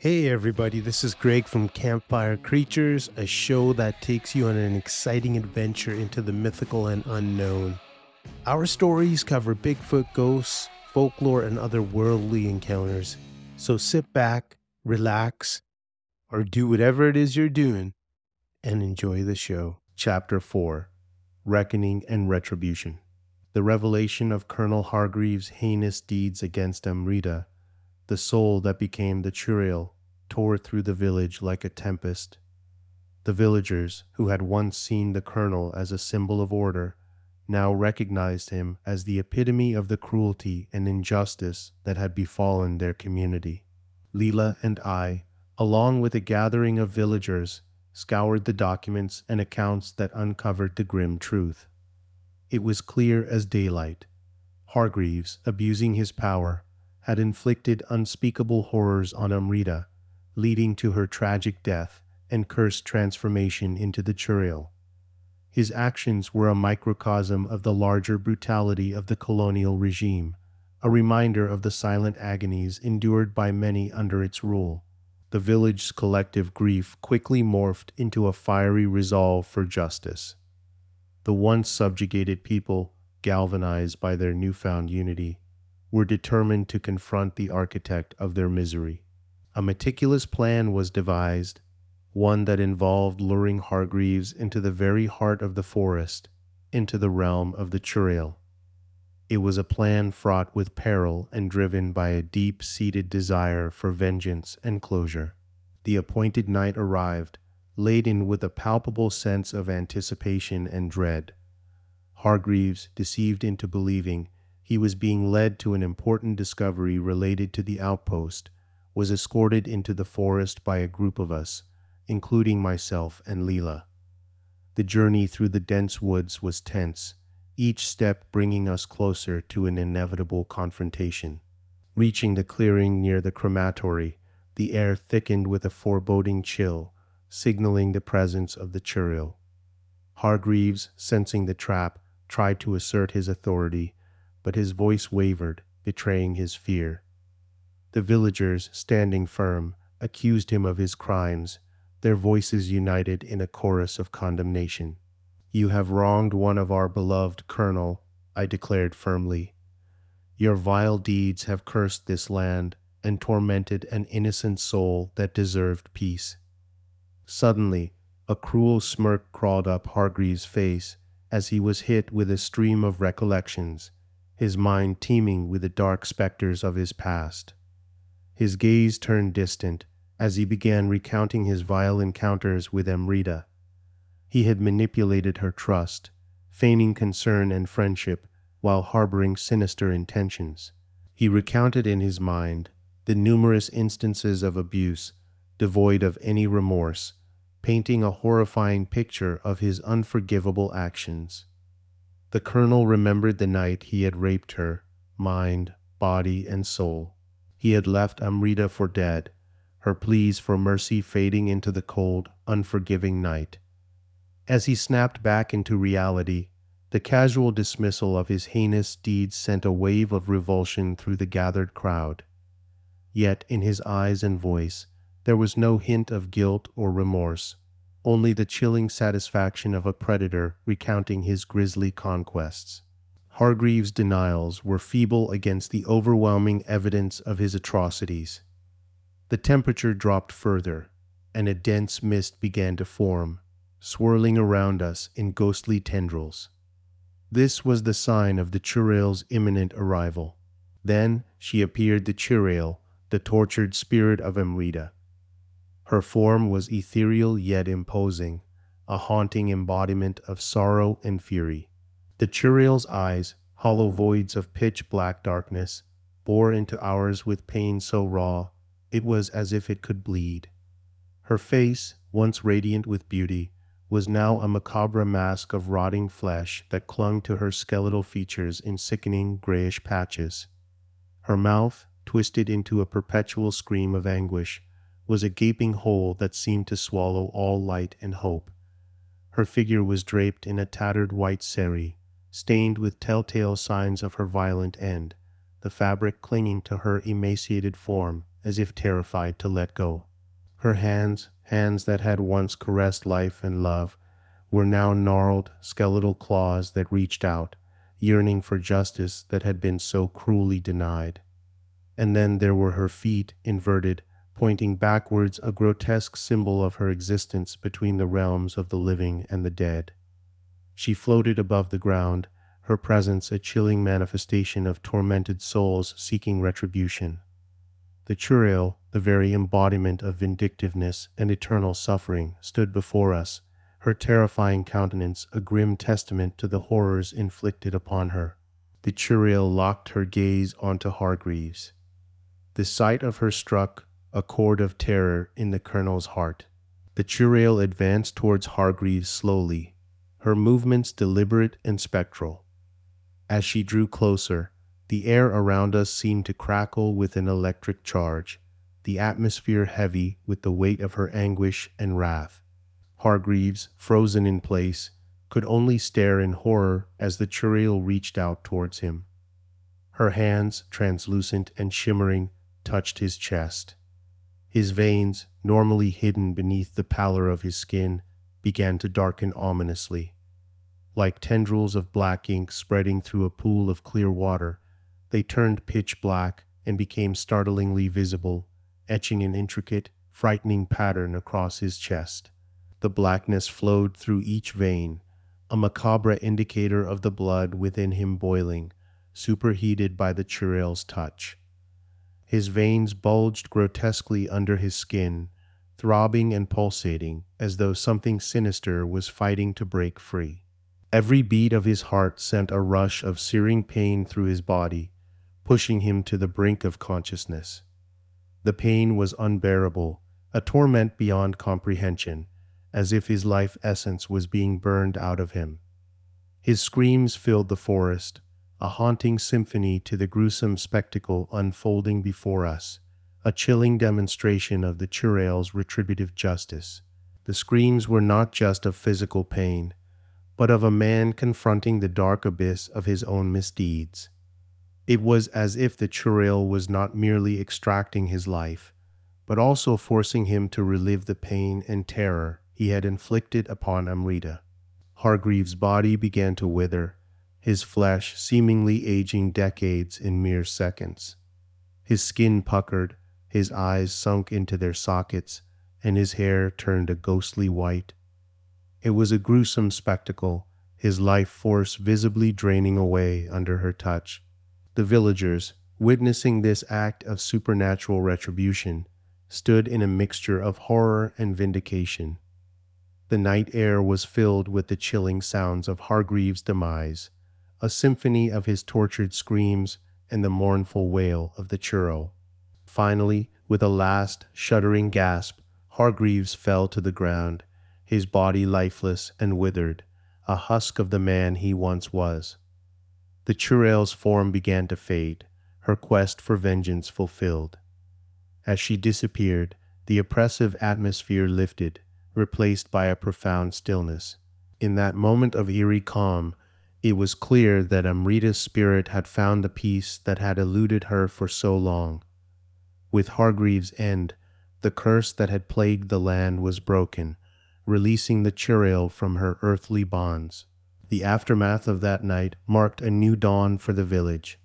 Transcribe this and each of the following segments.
Hey everybody, this is Greg from Campfire Creatures, a show that takes you on an exciting adventure into the mythical and unknown. Our stories cover Bigfoot ghosts, folklore, and other worldly encounters. So sit back, relax, or do whatever it is you're doing and enjoy the show. Chapter 4 Reckoning and Retribution. The revelation of Colonel Hargreaves' heinous deeds against Amrita the soul that became the Churail tore through the village like a tempest. The villagers, who had once seen the colonel as a symbol of order, now recognized him as the epitome of the cruelty and injustice that had befallen their community. Leela and I, along with a gathering of villagers, scoured the documents and accounts that uncovered the grim truth. It was clear as daylight. Hargreaves, abusing his power, had inflicted unspeakable horrors on Amrita, leading to her tragic death and cursed transformation into the Churail. His actions were a microcosm of the larger brutality of the colonial regime, a reminder of the silent agonies endured by many under its rule. The village's collective grief quickly morphed into a fiery resolve for justice. The once subjugated people, galvanized by their newfound unity, were determined to confront the architect of their misery. A meticulous plan was devised, one that involved luring Hargreaves into the very heart of the forest, into the realm of the Churail. It was a plan fraught with peril and driven by a deep seated desire for vengeance and closure. The appointed night arrived, laden with a palpable sense of anticipation and dread. Hargreaves, deceived into believing he was being led to an important discovery related to the outpost, was escorted into the forest by a group of us, including myself and Leela. The journey through the dense woods was tense, each step bringing us closer to an inevitable confrontation. Reaching the clearing near the crematory, the air thickened with a foreboding chill, signaling the presence of the Churail. Hargreaves, sensing the trap, tried to assert his authority, but his voice wavered, betraying his fear. The villagers, standing firm, accused him of his crimes, their voices united in a chorus of condemnation. You have wronged one of our beloved colonel, I declared firmly. Your vile deeds have cursed this land and tormented an innocent soul that deserved peace. Suddenly, a cruel smirk crawled up Hargreaves' face as he was hit with a stream of recollections his mind teeming with the dark specters of his past. His gaze turned distant as he began recounting his vile encounters with Amrita. He had manipulated her trust, feigning concern and friendship while harboring sinister intentions. He recounted in his mind the numerous instances of abuse, devoid of any remorse, painting a horrifying picture of his unforgivable actions. The colonel remembered the night he had raped her, mind, body, and soul. He had left Amrita for dead, her pleas for mercy fading into the cold, unforgiving night. As he snapped back into reality, the casual dismissal of his heinous deeds sent a wave of revulsion through the gathered crowd. Yet in his eyes and voice, there was no hint of guilt or remorse only the chilling satisfaction of a predator recounting his grisly conquests. Hargreaves' denials were feeble against the overwhelming evidence of his atrocities. The temperature dropped further, and a dense mist began to form, swirling around us in ghostly tendrils. This was the sign of the Churail's imminent arrival. Then she appeared the Churail, the tortured spirit of Amrita. Her form was ethereal yet imposing, a haunting embodiment of sorrow and fury. The Churail's eyes, hollow voids of pitch black darkness, bore into ours with pain so raw it was as if it could bleed. Her face, once radiant with beauty, was now a macabre mask of rotting flesh that clung to her skeletal features in sickening grayish patches. Her mouth, twisted into a perpetual scream of anguish, was a gaping hole that seemed to swallow all light and hope. Her figure was draped in a tattered white sari, stained with telltale signs of her violent end, the fabric clinging to her emaciated form as if terrified to let go. Her hands, hands that had once caressed life and love, were now gnarled, skeletal claws that reached out, yearning for justice that had been so cruelly denied. And then there were her feet, inverted, pointing backwards, a grotesque symbol of her existence between the realms of the living and the dead. She floated above the ground, her presence a chilling manifestation of tormented souls seeking retribution. The Churail, the very embodiment of vindictiveness and eternal suffering, stood before us, her terrifying countenance a grim testament to the horrors inflicted upon her. The Churail locked her gaze onto Hargreaves. The sight of her struck a chord of terror in the colonel's heart. The Churail advanced towards Hargreaves slowly, her movements deliberate and spectral. As she drew closer, the air around us seemed to crackle with an electric charge, the atmosphere heavy with the weight of her anguish and wrath. Hargreaves, frozen in place, could only stare in horror as the Churail reached out towards him. Her hands, translucent and shimmering, touched his chest. His veins, normally hidden beneath the pallor of his skin, began to darken ominously. Like tendrils of black ink spreading through a pool of clear water, they turned pitch black and became startlingly visible, etching an intricate, frightening pattern across his chest. The blackness flowed through each vein, a macabre indicator of the blood within him boiling, superheated by the Churail's touch. His veins bulged grotesquely under his skin, throbbing and pulsating as though something sinister was fighting to break free. Every beat of his heart sent a rush of searing pain through his body, pushing him to the brink of consciousness. The pain was unbearable, a torment beyond comprehension, as if his life essence was being burned out of him. His screams filled the forest, a haunting symphony to the gruesome spectacle unfolding before us, a chilling demonstration of the Churail's retributive justice. The screams were not just of physical pain, but of a man confronting the dark abyss of his own misdeeds. It was as if the Churail was not merely extracting his life, but also forcing him to relive the pain and terror he had inflicted upon Amrita. Hargreaves' body began to wither, his flesh seemingly aging decades in mere seconds. His skin puckered, his eyes sunk into their sockets, and his hair turned a ghostly white. It was a gruesome spectacle, his life force visibly draining away under her touch. The villagers, witnessing this act of supernatural retribution, stood in a mixture of horror and vindication. The night air was filled with the chilling sounds of Hargreaves' demise, a symphony of his tortured screams and the mournful wail of the Churail. Finally, with a last shuddering gasp, Hargreaves fell to the ground, his body lifeless and withered, a husk of the man he once was. The Churail's form began to fade, her quest for vengeance fulfilled. As she disappeared, the oppressive atmosphere lifted, replaced by a profound stillness. In that moment of eerie calm, it was clear that Amrita's spirit had found the peace that had eluded her for so long. With Hargreaves' end, the curse that had plagued the land was broken, releasing the Churail from her earthly bonds. The aftermath of that night marked a new dawn for the village.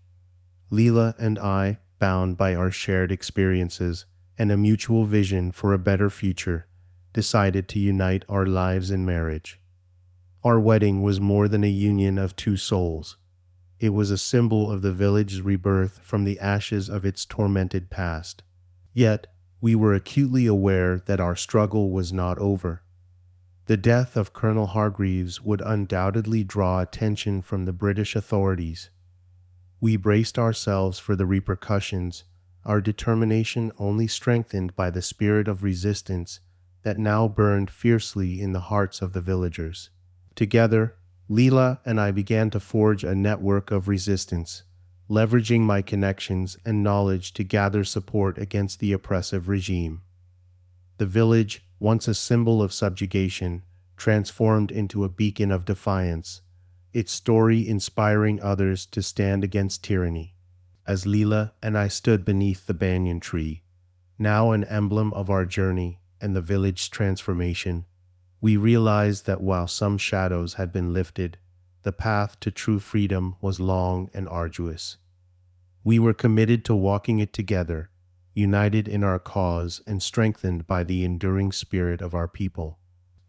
Leela and I, bound by our shared experiences and a mutual vision for a better future, decided to unite our lives in marriage. Our wedding was more than a union of two souls. It was a symbol of the village's rebirth from the ashes of its tormented past. Yet, we were acutely aware that our struggle was not over. The death of Colonel Hargreaves would undoubtedly draw attention from the British authorities. We braced ourselves for the repercussions, our determination only strengthened by the spirit of resistance that now burned fiercely in the hearts of the villagers. Together, Leela and I began to forge a network of resistance, leveraging my connections and knowledge to gather support against the oppressive regime. The village, once a symbol of subjugation, transformed into a beacon of defiance, its story inspiring others to stand against tyranny. As Leela and I stood beneath the banyan tree, now an emblem of our journey and the village's transformation, we realized that while some shadows had been lifted, the path to true freedom was long and arduous. We were committed to walking it together, united in our cause and strengthened by the enduring spirit of our people.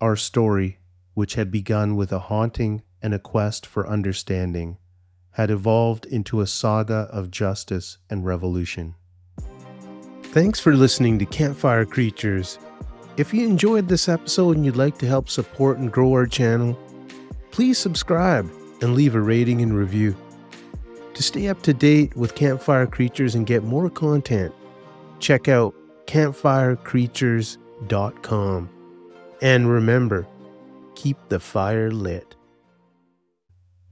Our story, which had begun with a haunting and a quest for understanding, had evolved into a saga of justice and revolution. Thanks for listening to Campfire Creatures. If you enjoyed this episode and you'd like to help support and grow our channel, please subscribe and leave a rating and review. To stay up to date with Campfire Creatures and get more content, check out campfirecreatures.com. And remember, keep the fire lit.